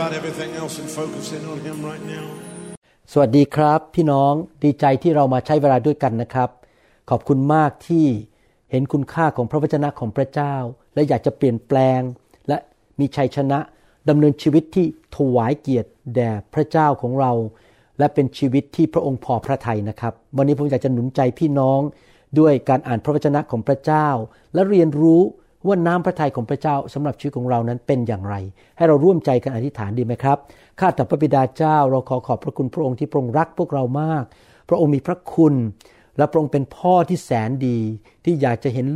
about everything else and focus in on Him right now. สวัสดีครับพี่น้องดีใจที่เรามาใช้เวลาด้วยกันนะครับ ขอบคุณมากที่เห็นคุณค่าของพระวจนะของพระเจ้า และอยากจะเปลี่ยนแปลง และมีชัยชนะดำเนินชีวิตที่ถวายเกียรติแด่พระเจ้าของเรา และเป็นชีวิตที่พระองค์พอพระทัยนะครับ วันนี้ผมอยากจะหนุนใจพี่น้องด้วยการอ่านพระวจนะของพระเจ้า และเรียนรู้ ว่าน้ำพระทัยของพระเจ้าสำหรับชีวิตของเรานั้นเป็นอย่างไร ให้เราร่วมใจกันอธิษฐานดีไหมครับ ข้าแต่พระบิดาเจ้า เราขอขอบพระคุณพระองค์ที่พระองค์รักพวกเรามาก พระองค์มีพระคุณ และพระองค์เป็นพ่อที่แสนดี ที่อยากจะเห็น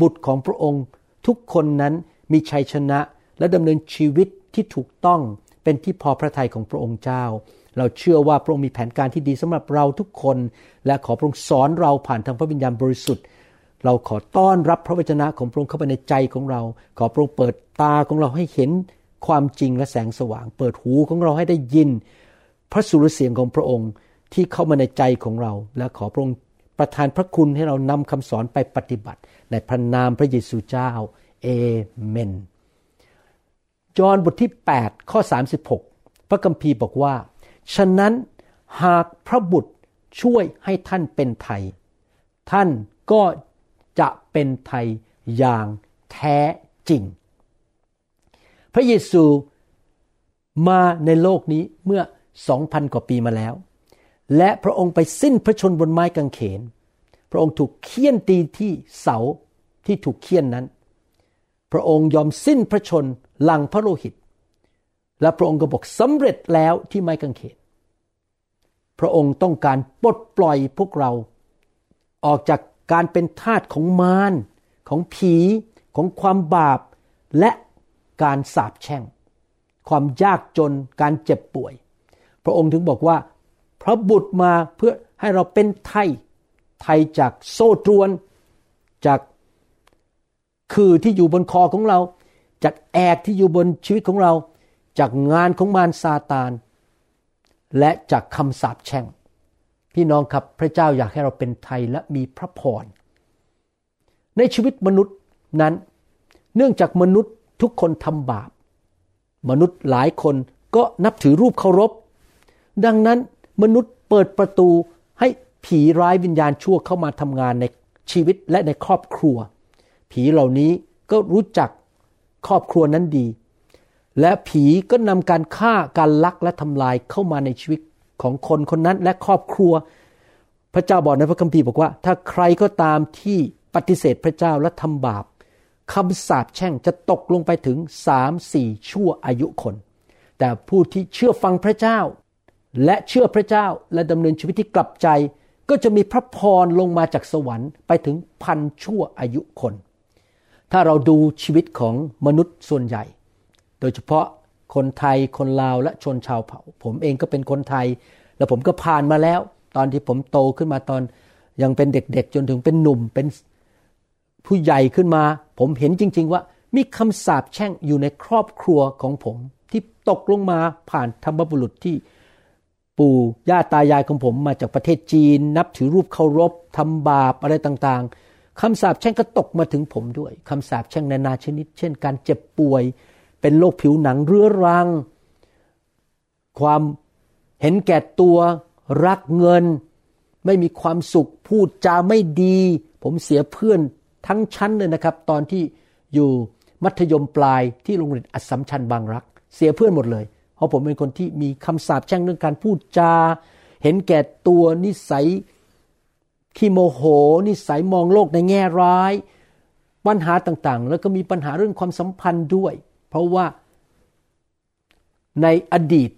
บุตรของพระองค์ ทุกคนนั้นมีชัยชนะ และดำเนินชีวิตที่ถูกต้องเป็นที่พอพระทัยของพระองค์เจ้า เราเชื่อว่าพระองค์มีแผนการที่ดีสำหรับเราทุกคน และขอพระองค์สอนเราผ่านทางพระวิญญาณบริสุทธิ์ เราขอต้อนรับพระวจนะของพระองค์เข้าไปในใจของเรา ขอพระองค์เปิดตาของเราให้เห็นความจริงและแสงสว่าง เปิดหูของเราให้ได้ยิน พระสุรเสียงของพระองค์ที่เข้ามาในใจของเรา และขอพระองค์ประทานพระคุณให้เรานำคำสอนไปปฏิบัติ ในพระนามพระเยซูเจ้าเอเมน จอห์นบทที่ 8 ข้อ 36 พระคัมภีร์บอกว่า ฉะนั้นหากพระบุตรช่วยให้ท่านเป็นไทย ท่านก็ จะเป็นไทยอย่างแท้จริง พระเยซูมาในโลกนี้เมื่อ 2,000 กว่าปีมาแล้ว และพระองค์ไปสิ้นพระชนบนไม้กางเขน พระองค์ถูกเคี่ยนตีที่เสาที่ถูกเคี่ยนนั้น พระองค์ยอมสิ้นพระชนหลังพระโลหิต และพระองค์ก็บอกสำเร็จแล้วที่ไม้กางเขน พระองค์ต้องการปลดปล่อยพวกเราออกจาก การเป็นทาสของมารของผีของความบาป และการสาปแช่ง ความยากจนการเจ็บป่วย พระองค์ถึงบอกว่า พระบุตรมาเพื่อให้เราเป็นไทยไทยจากโซ่ตรวน จากคือที่อยู่บนคอของเรา จากแอกที่อยู่บนชีวิตของเรา จากงานของมารซาตาน และจากคำสาปแช่ง พี่น้องครับพระเจ้าอยากให้เราเป็นไทยและมีพระพร ในชีวิตมนุษย์นั้น เนื่องจากมนุษย์ทุกคนทำบาป มนุษย์หลายคนก็นับถือรูปเคารพ ดังนั้นมนุษย์เปิดประตูให้ผีร้ายวิญญาณชั่วเข้ามาทำงานในชีวิตและในครอบครัว ผีเหล่านี้ก็รู้จักครอบครัวนั้นดี และผีก็นำการฆ่าการลักและทำลายเข้ามาในชีวิต ของคนคนนั้นและครอบครัว พระเจ้าบอกในพระคัมภีร์บอกว่า ถ้าใครก็ตามที่ปฏิเสธพระเจ้าและทำบาปคำสาปแช่งจะตกลงไปถึงสามสี่ชั่วอายุคน แต่ผู้ที่เชื่อฟังพระเจ้า และเชื่อพระเจ้าและดำเนินชีวิตที่กลับใจ ก็จะมีพระพรลงมาจากสวรรค์ไปถึงพันชั่วอายุคน ถ้าเราดูชีวิตของมนุษย์ส่วนใหญ่ โดยเฉพาะ คนไทยคนลาวและชนชาวเผ่า ผมเองก็เป็นคนไทย แล้วผมก็ผ่านมาแล้ว ตอนที่ผมโตขึ้นมาตอนยังเป็นเด็กๆ จนถึงเป็นหนุ่มเป็นผู้ใหญ่ขึ้นมา ผมเห็นจริง ๆ ว่ามีคำสาปแช่งอยู่ในครอบครัวของผม ที่ตกลงมาผ่านธรรมบุรุษที่ปู่ย่าตายายของผมมาจากประเทศจีน นับถือรูปเคารพทำบาปอะไรต่างๆคำสาปแช่งก็ตกมาถึงผมด้วยคำสาปแช่งนานาชนิด เช่น การเจ็บป่วย เป็นโรคผิวหนังเรื้อรัง ความเห็นแก่ตัวรักเงิน ไม่มีความสุขพูดจาไม่ดี ผมเสียเพื่อนทั้งชั้นเลยนะครับ ตอนที่อยู่มัธยมปลายที่โรงเรียนอัสสัมชัญบางรัก เสียเพื่อนหมดเลย เพราะผมเป็นคนที่มีคำสาปแช่งเรื่องการพูดจา เห็นแก่ตัวนิสัยขี้โมโห นิสัยมองโลกในแง่ร้าย ปัญหาต่างๆ แล้วก็มีปัญหาเรื่องความสัมพันธ์ด้วย เพราะว่าในอดีต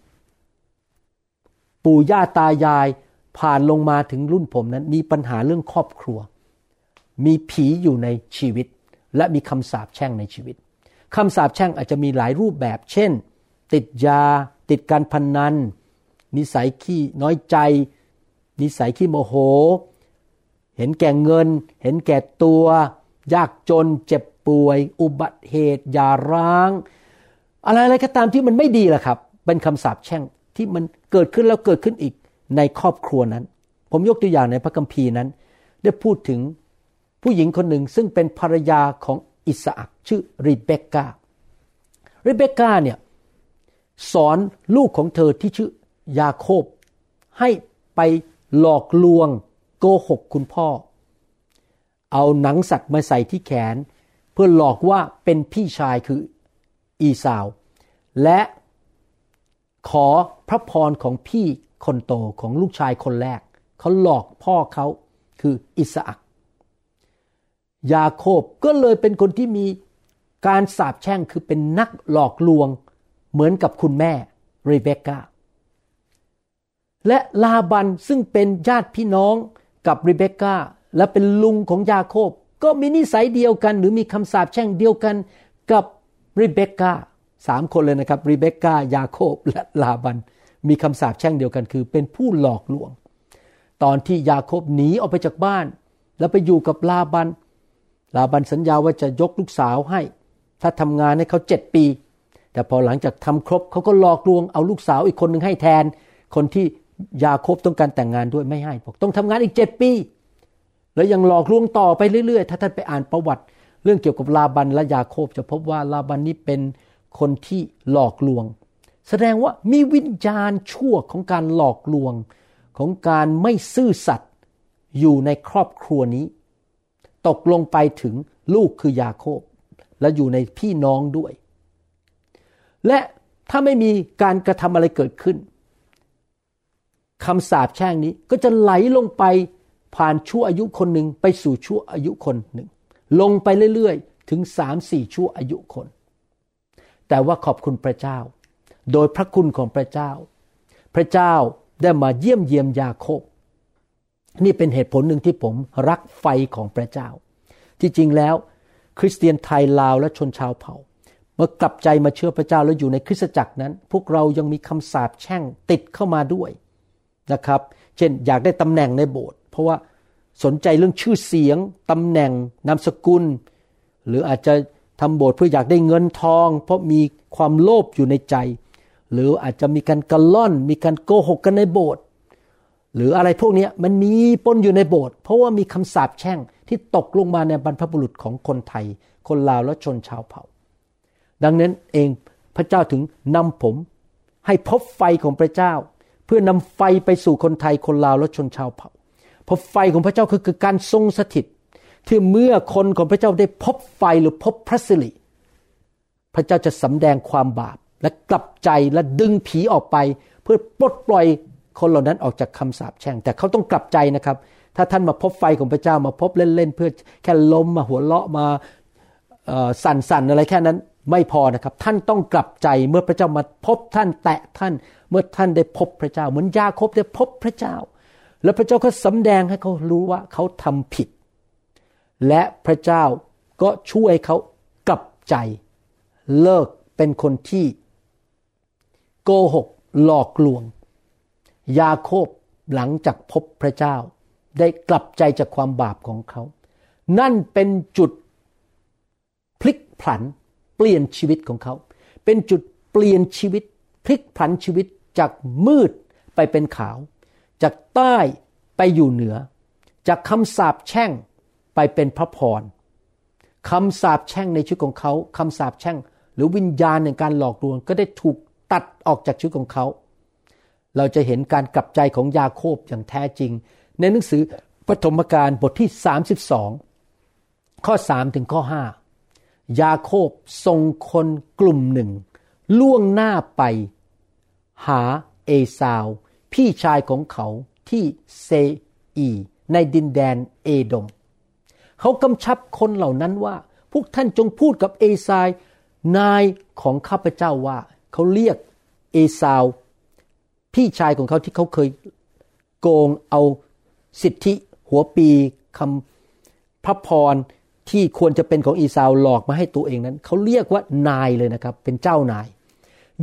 ปู่ย่าตายายผ่านลงมาถึงรุ่นผมนั้น มีปัญหาเรื่องครอบครัว มีผีอยู่ในชีวิต และมีคำสาปแช่งในชีวิตคำสาปแช่งอาจจะมีหลายรูปแบบ เช่น ติดยา ติดการพนนัน นิสัยขี้น้อยใจ นิสัยขี้โมโห เห็นแก่เงิน เห็นแก่ตัว ยากจน เจ็บ ป่วย อุบัติเหตุยาร้าง อะไรอะไรก็ตามที่มันไม่ดีล่ะครับ เป็นคำสาปแช่งที่มันเกิดขึ้นแล้วเกิดขึ้นอีกในครอบครัวนั้น ผมยกตัวอย่างในพระคัมภีร์นั้น ได้พูดถึงผู้หญิงคนหนึ่งซึ่งเป็นภรรยาของอิสอักชื่อริเบคการิเบคกาเนี่ยสอนลูกของเธอที่ชื่อยาโคบ ให้ไปหลอกลวงโกหกคุณพ่อ เอาหนังสัตว์มาใส่ที่แขน เพื่อหลอกว่าเป็นพี่ชายคืออีสาว และขอพระพรของพี่คนโตของลูกชายคนแรก เขาหลอกพ่อเขาคืออิสอักยาโคบก็เลยเป็นคนที่มีการสาบแช่งคือเป็นนักหลอกลวงเหมือนกับคุณแม่เรเบคกาและลาบันซึ่งเป็นญาติพี่น้องกับเรเบคกาและเป็นลุงของยาโคบ ก็มีนิสัยเดียวกัน หรือมีคำสาปแช่งเดียวกันกับเรเบคกาสามคนเลยนะครับเรเบคกายาโคบและลาบัน มีคำสาปแช่งเดียวกันคือ เป็นผู้หลอกลวง ตอนที่ยาโคบหนีออกไปจากบ้าน แล้วไปอยู่กับลาบัน ลาบันสัญญาว่าจะยกลูกสาวให้ ถ้าทำงานให้เขาเจ็ดปี แต่พอหลังจากทำครบเขาก็หลอกลวงเอาลูกสาวอีกคนหนึ่งให้แทน คนที่ยาโคบต้องการแต่งงานด้วยไม่ให้บอกต้องทำงานอีกเจ็ดปี แล้วยังหลอกลวงต่อไปเรื่อยๆ ถ้าท่านไปอ่านประวัติ เรื่องเกี่ยวกับลาบันและยาโคบจะพบว่าลาบันนี้เป็นคนที่หลอกลวง แสดงว่ามีวิญญาณชั่วของการหลอกลวง ของการไม่ซื่อสัตย์อยู่ในครอบครัวนี้ ตกลงไปถึงลูกคือยาโคบ และอยู่ในพี่น้องด้วย และถ้าไม่มีการกระทำอะไรเกิดขึ้นคำสาปแช่งนี้ก็จะไหลลงไป ผ่านชั่วอายุคนหนึ่งไปสู่ชั่วอายุคนหนึ่ง ลงไปเรื่อยๆ ถึงสามสี่ชั่วอายุคน แต่ว่าขอบคุณพระเจ้า โดยพระคุณของพระเจ้า พระเจ้าได้มาเยี่ยมเยียมยาโคบ นี่เป็นเหตุผลหนึ่งที่ผมรักไฟของพระเจ้า ที่จริงแล้วคริสเตียนไทยลาวและชนชาวเผ่า เมื่อกลับใจมาเชื่อพระเจ้าแล้วอยู่ในคริสตจักรนั้น พวกเรายังมีคำสาปแช่งติดเข้ามาด้วยนะครับ เช่นอยากได้ตำแหน่งในโบสถ์ เพราะว่าสนใจเรื่องชื่อเสียงตำแหน่งนามสกุล หรืออาจจะทำโบสถ์เพื่ออยากได้เงินทอง เพราะมีความโลภอยู่ในใจ หรืออาจจะมีการกระล่อน มีการโกหกกันในโบสถ์หรืออะไรพวกนี้มันมีปนอยู่ในโบสถ์เพราะว่ามีคำสาปแช่งที่ตกลงมาในบรรพบุรุษของคนไทย คนลาวและชนชาวเผ่า ดังนั้นเองพระเจ้าถึงนำผม ให้พบไฟของพระเจ้า เพื่อนำไฟไปสู่คนไทยคนลาวและชนชาวเผ่า พบไฟของพระเจ้าคือคือการทรงสถิต ที่เมื่อคนของพระเจ้าได้พบไฟหรือพบพระสิริพระเจ้าจะสำแดงความบาปและกลับใจและดึงผีออกไป เพื่อปลดปล่อยคนเหล่านั้นออกจากคำสาปแช่ง แต่เขาต้องกลับใจนะครับ ถ้าท่านมาพบไฟของพระเจ้ามาพบเล่นๆเพื่อแค่ล้มมาหัวเราะมาสั่นๆอะไรแค่นั้นไม่พอนะครับ ท่านต้องกลับใจเมื่อพระเจ้ามาพบท่านแตะท่านเมื่อท่านได้พบพระเจ้า เหมือนยาคบได้พบพระเจ้า แล้วพระเจ้าก็สำแดงให้เขารู้ว่าเขาทำผิด และพระเจ้าก็ช่วยเขากลับใจ เลิกเป็นคนที่โกหกหลอกลวง ยาโคบหลังจากพบพระเจ้า ได้กลับใจจากความบาปของเขา นั่นเป็นจุดพลิกผันเปลี่ยนชีวิตของเขา เป็นจุดเปลี่ยนชีวิตพลิกผันชีวิตจากมืดไปเป็นขาว จากใต้ไปอยู่เหนือ จากคำสาปแช่งไปเป็นพระพรคำสาปแช่งในชีวิตของเขาคำสาปแช่ง หรือวิญญาณในการหลอกลวงก็ได้ถูกตัดออกจากชีวิตของเขา เราจะเห็นการกลับใจของยาโคบอย่างแท้จริง ในหนังสือปฐมกาลบทที่ 32 ข้อสามถึงข้อห้ายาโคบส่งคนกลุ่มหนึ่ง ล่วงหน้าไป หาเอซาว พี่ชายของเขาที่เซอีในดินแดนเอดม เขากำชับคนเหล่านั้นว่า พวกท่านจงพูดกับเอซายนายของข้าพเจ้าว่า เขาเรียกเอซาว พี่ชายของเขาที่เขาเคยโกงเอาสิทธิหัวปีคำพระพรที่ควรจะเป็นของอีสาวหลอกมาให้ตัวเองนั้น เขาเรียกว่านายเลยนะครับ เป็นเจ้านาย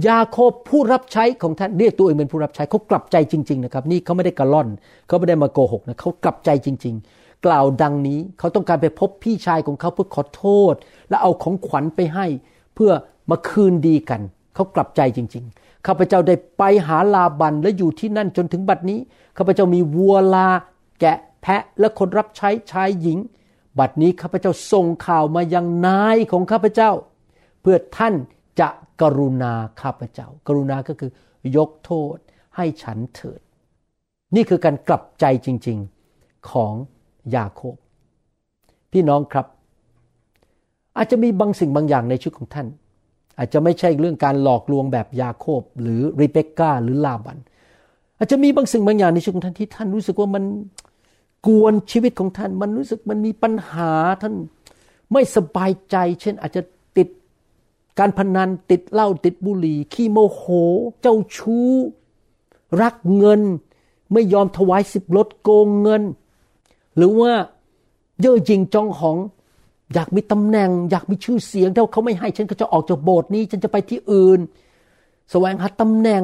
ยาโคบผู้รับใช้ของท่านเรียกตัวเองเป็นผู้รับใช้เขากลับใจจริง ๆ นะครับ นี่เขาไม่ได้กระล่อนเขาไม่ได้มาโกหกนะเขากลับใจจริง ๆ กล่าวดังนี้เขาต้องการไปพบพี่ชายของเขาเพื่อขอโทษ และเอาของขวัญไปให้ เพื่อมาคืนดีกันเขากลับใจจริง ๆข้าพเจ้าได้ไปหาลาบันและอยู่ที่นั่นจนถึงบัดนี้ข้าพเจ้ามีวัวลา แกะแพะและคนรับใช้ชายหญิง บัดนี้ข้าพเจ้าส่งข่าวมายังนายของข้าพเจ้า เพื่อท่าน จะกรุณาข้าพเจ้า กรุณาก็คือยกโทษให้ฉันเถิด นี่คือการกลับใจจริง ๆของยาโคบ พี่น้องครับ อาจจะมีบางสิ่งบางอย่างในชีวิตของท่าน อาจจะไม่ใช่เรื่องการหลอกลวงแบบยาโคบ หรือริเบคก้าหรือลาบัน อาจจะมีบางสิ่งบางอย่างในชีวิตของท่านที่ท่านรู้สึกว่ามันกวนชีวิตของท่าน มันรู้สึกมันมีปัญหาท่านไม่สบายใจ เช่นอาจจะ การพนันติดเหล้าติดบุหรี่ ขี้โมโห เจ้าชู้ รักเงิน ไม่ยอมถวายสิบลดโกงเงิน หรือว่าเย่อหยิ่งจองหอง อยากมีตำแหน่ง อยากมีชื่อเสียงถ้าเขาไม่ให้ฉันก็จะออกจากโบสถ์นี้ฉันจะไปที่อื่น แสวงหาตำแหน่ง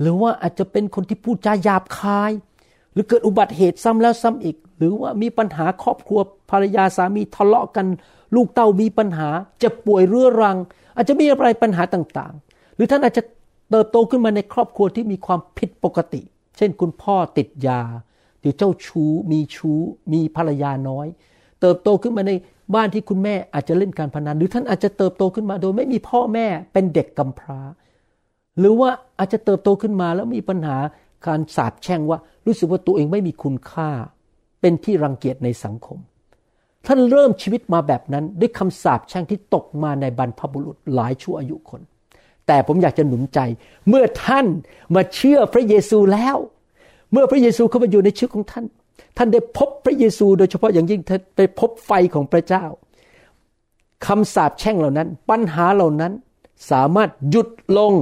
หรือว่าอาจจะเป็นคนที่พูดจาหยาบคาย หรือเกิดอุบัติเหตุซ้ำแล้วซ้ำอีก หรือว่ามีปัญหาครอบครัวภรรยาสามีทะเลาะกัน ลูกเต้ามีปัญหาจะป่วยเรื้อรัง อาจจะมีอะไรปัญหาต่างๆ หรือท่านอาจจะเติบโตขึ้นมาในครอบครัวที่มีความผิดปกติ เช่นคุณพ่อติดยา หรือเจ้าชู้ มีชู้ มีภรรยาน้อย เติบโตขึ้นมาในบ้านที่คุณแม่อาจจะเล่นการพนัน หรือท่านอาจจะเติบโตขึ้นมาโดยไม่มีพ่อแม่เป็นเด็กกำพร้า หรือว่าอาจจะเติบโตขึ้นมาแล้วมีปัญหาการสาบแช่งว่ารู้สึกว่าตัวเองไม่มีคุณค่า เป็นที่รังเกียจในสังคม ท่านเริ่มชีวิตมาแบบนั้นด้วยคำสาปแช่งที่ตกมาในบรรพบุรุษหลายชั่วอายุคน แต่ผมอยากจะหนุนใจเมื่อท่านมาเชื่อพระเยซูแล้ว เมื่อพระเยซูเข้ามาอยู่ในชีวิตของท่าน ท่านได้พบพระเยซู โดยเฉพาะอย่างยิ่งท่านไปพบไฟของพระเจ้าคำสาปแช่งเหล่านั้น ปัญหาเหล่านั้นสามารถหยุดลง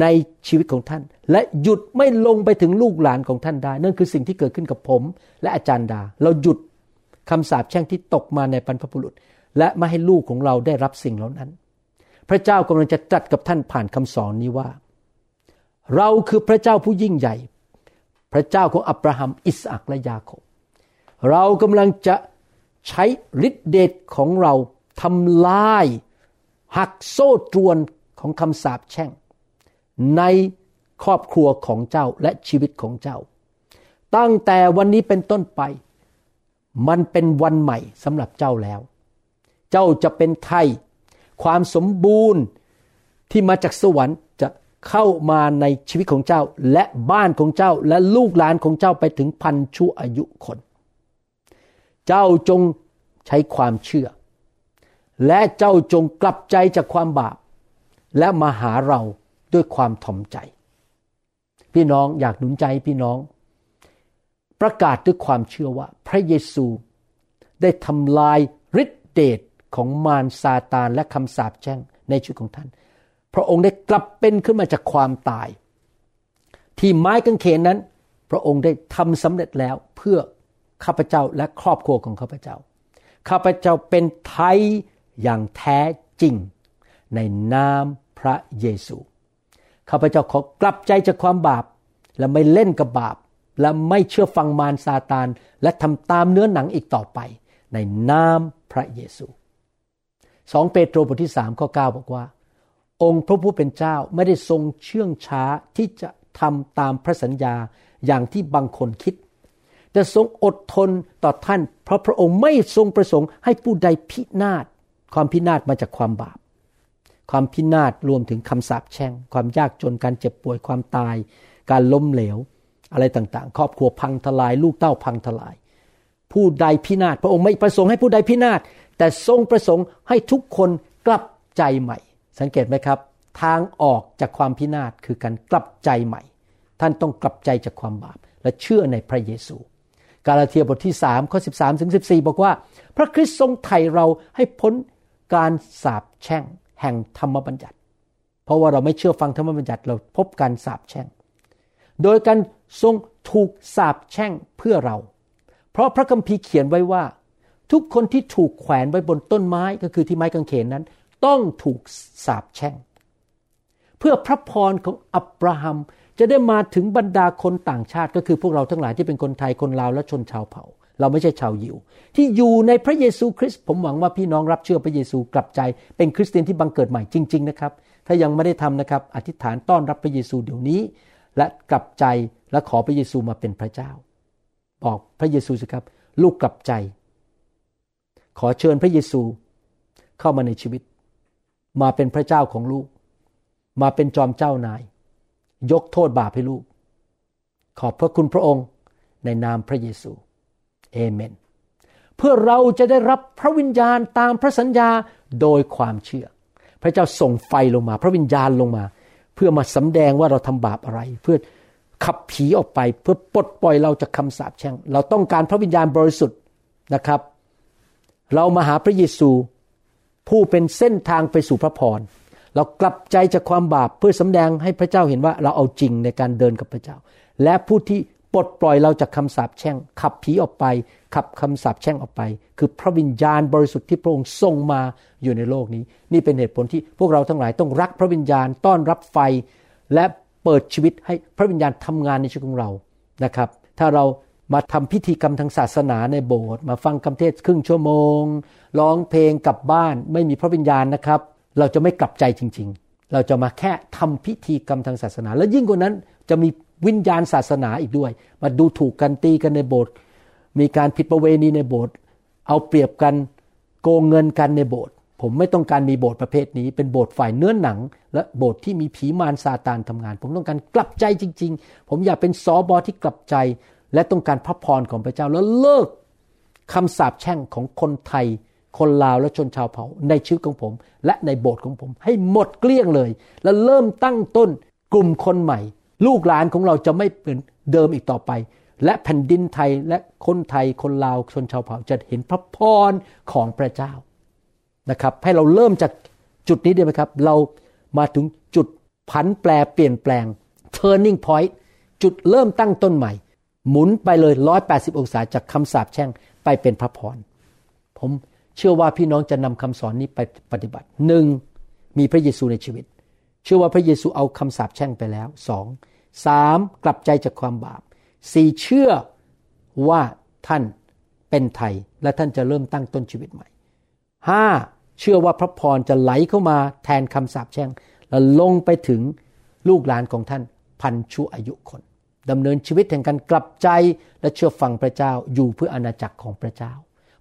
ในชีวิตของท่าน และหยุดไม่ลงไปถึงลูกหลานของท่านได้ นั่นคือสิ่งที่เกิดขึ้นกับผม และอาจารย์ดา เราหยุดคำสาปแช่งที่ตกมาในบรรพบุรุษ และไม่ให้ลูกของเราได้รับสิ่งเหล่านั้น พระเจ้ากำลังจะจัดกับท่านผ่านคำสอนนี้ว่า เราคือพระเจ้าผู้ยิ่งใหญ่ พระเจ้าของอับราฮัมอิสอักและยาโคบเรากำลังจะใช้ฤทธิเดชของเราทำลายหักโซ่ตรวนของคำสาปแช่ง ใน ครอบครัวของเจ้าและชีวิตของเจ้า ตั้งแต่วันนี้เป็นต้นไป มันเป็นวันใหม่สำหรับเจ้าแล้ว เจ้าจะเป็นไทย ความสมบูรณ์ที่มาจากสวรรค์จะเข้ามาในชีวิตของเจ้า และบ้านของเจ้าและลูกหลานของเจ้าไปถึงพันชั่วอายุคน เจ้าจงใช้ความเชื่อ และเจ้าจงกลับใจจากความบาป และมาหาเราด้วยความถ่อมใจ พี่น้องอยากหนุนใจพี่น้อง ประกาศด้วยความเชื่อว่า พระเยซูได้ทำลายฤทธิเดชของมารซาตานและคำสาปแช่งในชีวิตของท่าน พระองค์ได้กลับเป็นขึ้นมาจากความตาย ที่ไม้กางเขนนั้น พระองค์ได้ทำสำเร็จแล้วเพื่อข้าพเจ้าและครอบครัวของข้าพเจ้า ข้าพเจ้าเป็นไทยอย่างแท้จริง ในนามพระเยซู ข้าพเจ้าขอกลับใจจากความบาป และไม่เล่นกับบาป และไม่เชื่อฟังมารซาตาน และทำตามเนื้อหนังอีกต่อไป ในนามพระเยซูสองเปโตรบทที่สามข้อเก้าบอกว่า องค์พระผู้เป็นเจ้าไม่ได้ทรงเชื่องช้าที่จะทำตามพระสัญญาอย่างที่บางคนคิด แต่ทรงอดทนต่อท่าน เพราะพระองค์ไม่ทรงประสงค์ให้ผู้ใดพินาศความพินาศมาจากความบาป ความพินาศรวมถึงคำสาปแช่ง ความยากจนการเจ็บป่วยความตาย การล้มเหลว อะไรต่างๆ ครอบครัวพังทลาย ลูกเต้าพังทลาย ผู้ใดพินาศพระองค์ไม่ประสงค์ให้ผู้ใดพินาศแต่ทรงประสงค์ให้ทุกคนกลับใจใหม่ สังเกตไหมครับ ทางออกจากความพินาศคือการกลับใจใหม่ ท่านต้องกลับใจจากความบาป และเชื่อในพระเยซู กาลาเทียบทที่3ข้อ13ถึง14 บอกว่า พระคริสต์ทรงไถ่เราให้พ้นการสาปแช่ง แห่งธรรมบัญญัติ เพราะว่าเราไม่เชื่อฟังธรรมบัญญัติเราพบการสาปแช่ง โดยการทรงถูกสาปแช่งเพื่อเรา เพราะพระคัมภีร์เขียนไว้ว่า ทุกคนที่ถูกแขวนไว้บนต้นไม้ก็คือที่ไม้กางเขนนั้น ต้องถูกสาปแช่ง เพื่อพระพรของอับราฮัมจะได้มาถึงบรรดาคนต่างชาติก็คือพวกเราทั้งหลายที่เป็นคนไทยคนลาวและชนชาวเผ่า เราไม่ใช่ชาวยิว ที่อยู่ในพระเยซูคริสต์ผมหวังว่าพี่น้องรับเชื่อพระเยซูกลับใจ เป็นคริสเตียนที่บังเกิดใหม่จริง ๆ นะครับ ถ้ายังไม่ได้ทำนะครับ อธิษฐานต้อนรับพระเยซูเดี๋ยวนี้ และกลับใจและขอพระเยซูมาเป็นพระเจ้า บอกพระเยซูสิครับ ลูกกลับใจ ขอเชิญพระเยซูเข้ามาในชีวิต มาเป็นพระเจ้าของลูก มาเป็นจอมเจ้านาย ยกโทษบาปให้ลูก ขอบพระคุณพระองค์ในนามพระเยซู เอเมน เพื่อเราจะได้รับพระวิญญาณตามพระสัญญาโดยความเชื่อ พระเจ้าส่งไฟลงมา พระวิญญาณลงมา เพื่อมาสำแดงว่าเราทำบาปอะไร เพื่อขับผีออกไป เพื่อปลดปล่อยเราจากคำสาปแช่ง เราต้องการพระวิญญาณบริสุทธิ์นะครับ เรามาหาพระเยซูผู้เป็นเส้นทางไปสู่พระพร เรากลับใจจากความบาปเพื่อสำแดงให้พระเจ้าเห็นว่าเราเอาจริงในการเดินกับพระเจ้า และผู้ที่ ปลดปล่อยเราจากคำสาปแช่ง ขับผีออกไป ขับคำสาปแช่งออกไป คือพระวิญญาณบริสุทธิ์ที่พระองค์ทรงมาอยู่ในโลกนี้ นี่เป็นเหตุผลที่พวกเราทั้งหลายต้องรักพระวิญญาณต้อนรับไฟ และเปิดชีวิตให้พระวิญญาณทำงานในชีวิตของเรานะครับ ถ้าเรามาทำพิธีกรรมทางศาสนาในโบสถ์มาฟังคำเทศครึ่งชั่วโมง ร้องเพลงกลับบ้านไม่มีพระวิญญาณนะครับ เราจะไม่กลับใจจริง ๆ เราจะมาแค่ทำพิธีกรรมทางศาสนา และยิ่งกว่านั้นจะมี วิญญาณศาสนาอีกด้วย มาดูถูกกันตีกันในโบสถ์มีการผิดประเวณีในโบสถ์เอาเปรียบกันโกงเงินกันในโบสถ์ผมไม่ต้องการมีโบสถ์ประเภทนี้ เป็นโบสถ์ฝ่ายเนื้อหนัง และโบสถ์ที่มีผีมารซาตานทำงาน ผมต้องการกลับใจจริง ๆ ผมอยากเป็นสอบอที่กลับใจ และต้องการพระพรของพระเจ้าแล้วเลิกคำสาปแช่งของคนไทย คนลาวและชนชาวเผ่าในชีวิตของผม และในโบสถ์ของผม ให้หมดเกลี้ยงเลย แล้วเริ่มตั้งต้นกลุ่มคนใหม่ ลูกหลานของเราจะไม่เป็นเดิมอีกต่อไป และแผ่นดินไทยและคนไทยคนลาวชนชาวเผ่าจะเห็นพระพรของพระเจ้านะครับ ให้เราเริ่มจากจุดนี้ได้ไหมครับ เรามาถึงจุดผันแปรเปลี่ยนแปลง turning point จุดเริ่มตั้งต้นใหม่ หมุนไปเลย 180 องศาจากคำสาปแช่งไปเป็นพระพร ผมเชื่อว่าพี่น้องจะนำคำสอนนี้ไปปฏิบัติหนึ่งมีพระเยซูในชีวิต เชื่อว่าพระเยซูเอาคำสาปแช่งไปแล้วสองสามกลับใจจากความบาปสี่เชื่อว่าท่านเป็นไทยและท่านจะเริ่มตั้งต้นชีวิตใหม่ห้าเชื่อว่าพระพรจะไหลเข้ามาแทนคำสาปแช่ง และลงไปถึงลูกหลานของท่านพันชั่วอายุคนดำเนินชีวิตแห่งการกลับใจและเชื่อฟังพระเจ้าอยู่เพื่ออาณาจักรของพระเจ้า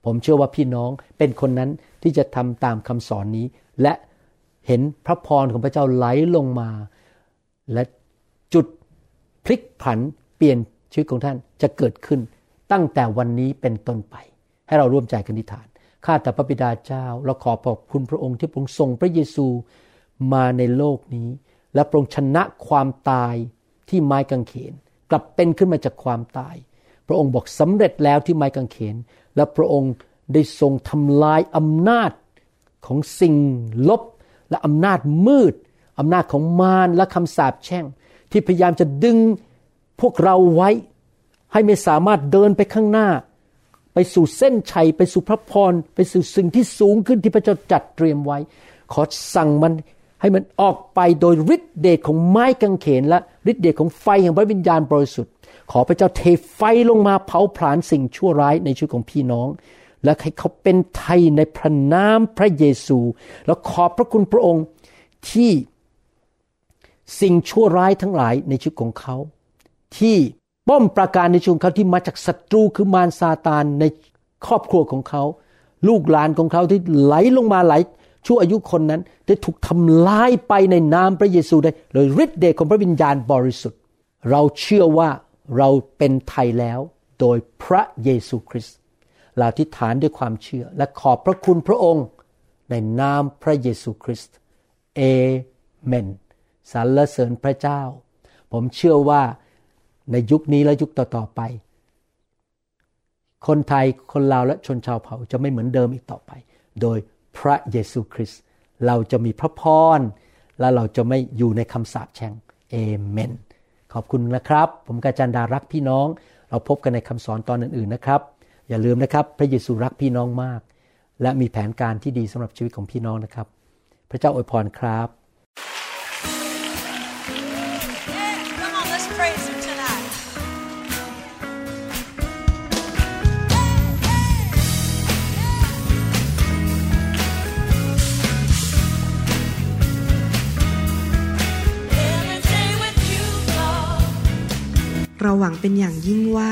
ผมเชื่อว่าพี่น้องเป็นคนนั้นที่จะทำตามคำสอนนี้ และ เห็นพระพรของพระเจ้าไหลลงมา และจุดพลิกผันเปลี่ยนชีวิตของท่านจะเกิดขึ้นตั้งแต่วันนี้เป็นต้นไป ให้เราร่วมใจกันนิทานข้าแต่พระบิดาเจ้าเราขอขอบคุณพระองค์ที่พระองค์ทรงพระเยซูมาในโลกนี้ และพระองค์ชนะความตายที่ไม้กางเขน กลับเป็นขึ้นมาจากความตาย พระองค์บอกสำเร็จแล้วที่ไม้กางเขน และพระองค์ได้ทรงทำลายอำนาจของสิ่งลบ และอำนาจมืดอำนาจของมารและคำสาปแช่ง ที่พยายามจะดึงพวกเราไว้ ให้ไม่สามารถเดินไปข้างหน้า ไปสู่เส้นชัย ไปสู่พระพร ไปสู่สิ่งที่สูงขึ้นที่พระเจ้าจัดเตรียมไว้ ขอสั่งมันให้มันออกไปโดยฤทธิเดชของไม้กางเขน และฤทธิเดชของไฟแห่งพระวิญญาณบริสุทธิ์ ขอพระเจ้าเทไฟลงมาเผาผลาญสิ่งชั่วร้ายในชีวิตของพี่น้อง และให้เขาเป็นไทยในพระนามพระเยซู แล้วขอบพระคุณพระองค์ที่สิ่งชั่วร้ายทั้งหลายในชีวิตของเขา ที่ป้อมประการในชีวิตของเขาที่มาจากศัตรูคือมารซาตานในครอบครัวของเขา ลูกหลานของเขาที่ไหลลงมาไหลชั่วอายุคนนั้นได้ถูกทำลายไปในนามพระเยซูได้โดยฤทธิ์เดชของพระวิญญาณบริสุทธิ์ เราเชื่อว่าเราเป็นไทยแล้วโดยพระเยซูคริสต์ เราทิฏฐานด้วยความเชื่อ และขอบพระคุณพระองค์ ในนามพระเยซูคริสต์เอเมนสรรเสริญพระเจ้า ผมเชื่อว่าในยุคนี้และยุคต่อๆไป คนไทยคนลาวและชนชาวเผ่าจะไม่เหมือนเดิมอีกต่อไป โดยพระเยซูคริสต์เราจะมีพระพรและเราจะไม่อยู่ในคำสาปแช่งเอเมนขอบคุณนะครับ ผมกาจันดารักพี่น้อง เราพบกันในคำสอนตอนอื่นๆนะครับ อย่าลืมนะครับ พระเยซูรักพี่น้องมาก และมีแผนการที่ดีสำหรับชีวิตของพี่น้องนะครับ พระเจ้าอวยพรครับ Come on, let's praise Him tonight. Every day with you, Lord. เราหวังเป็นอย่างยิ่งว่า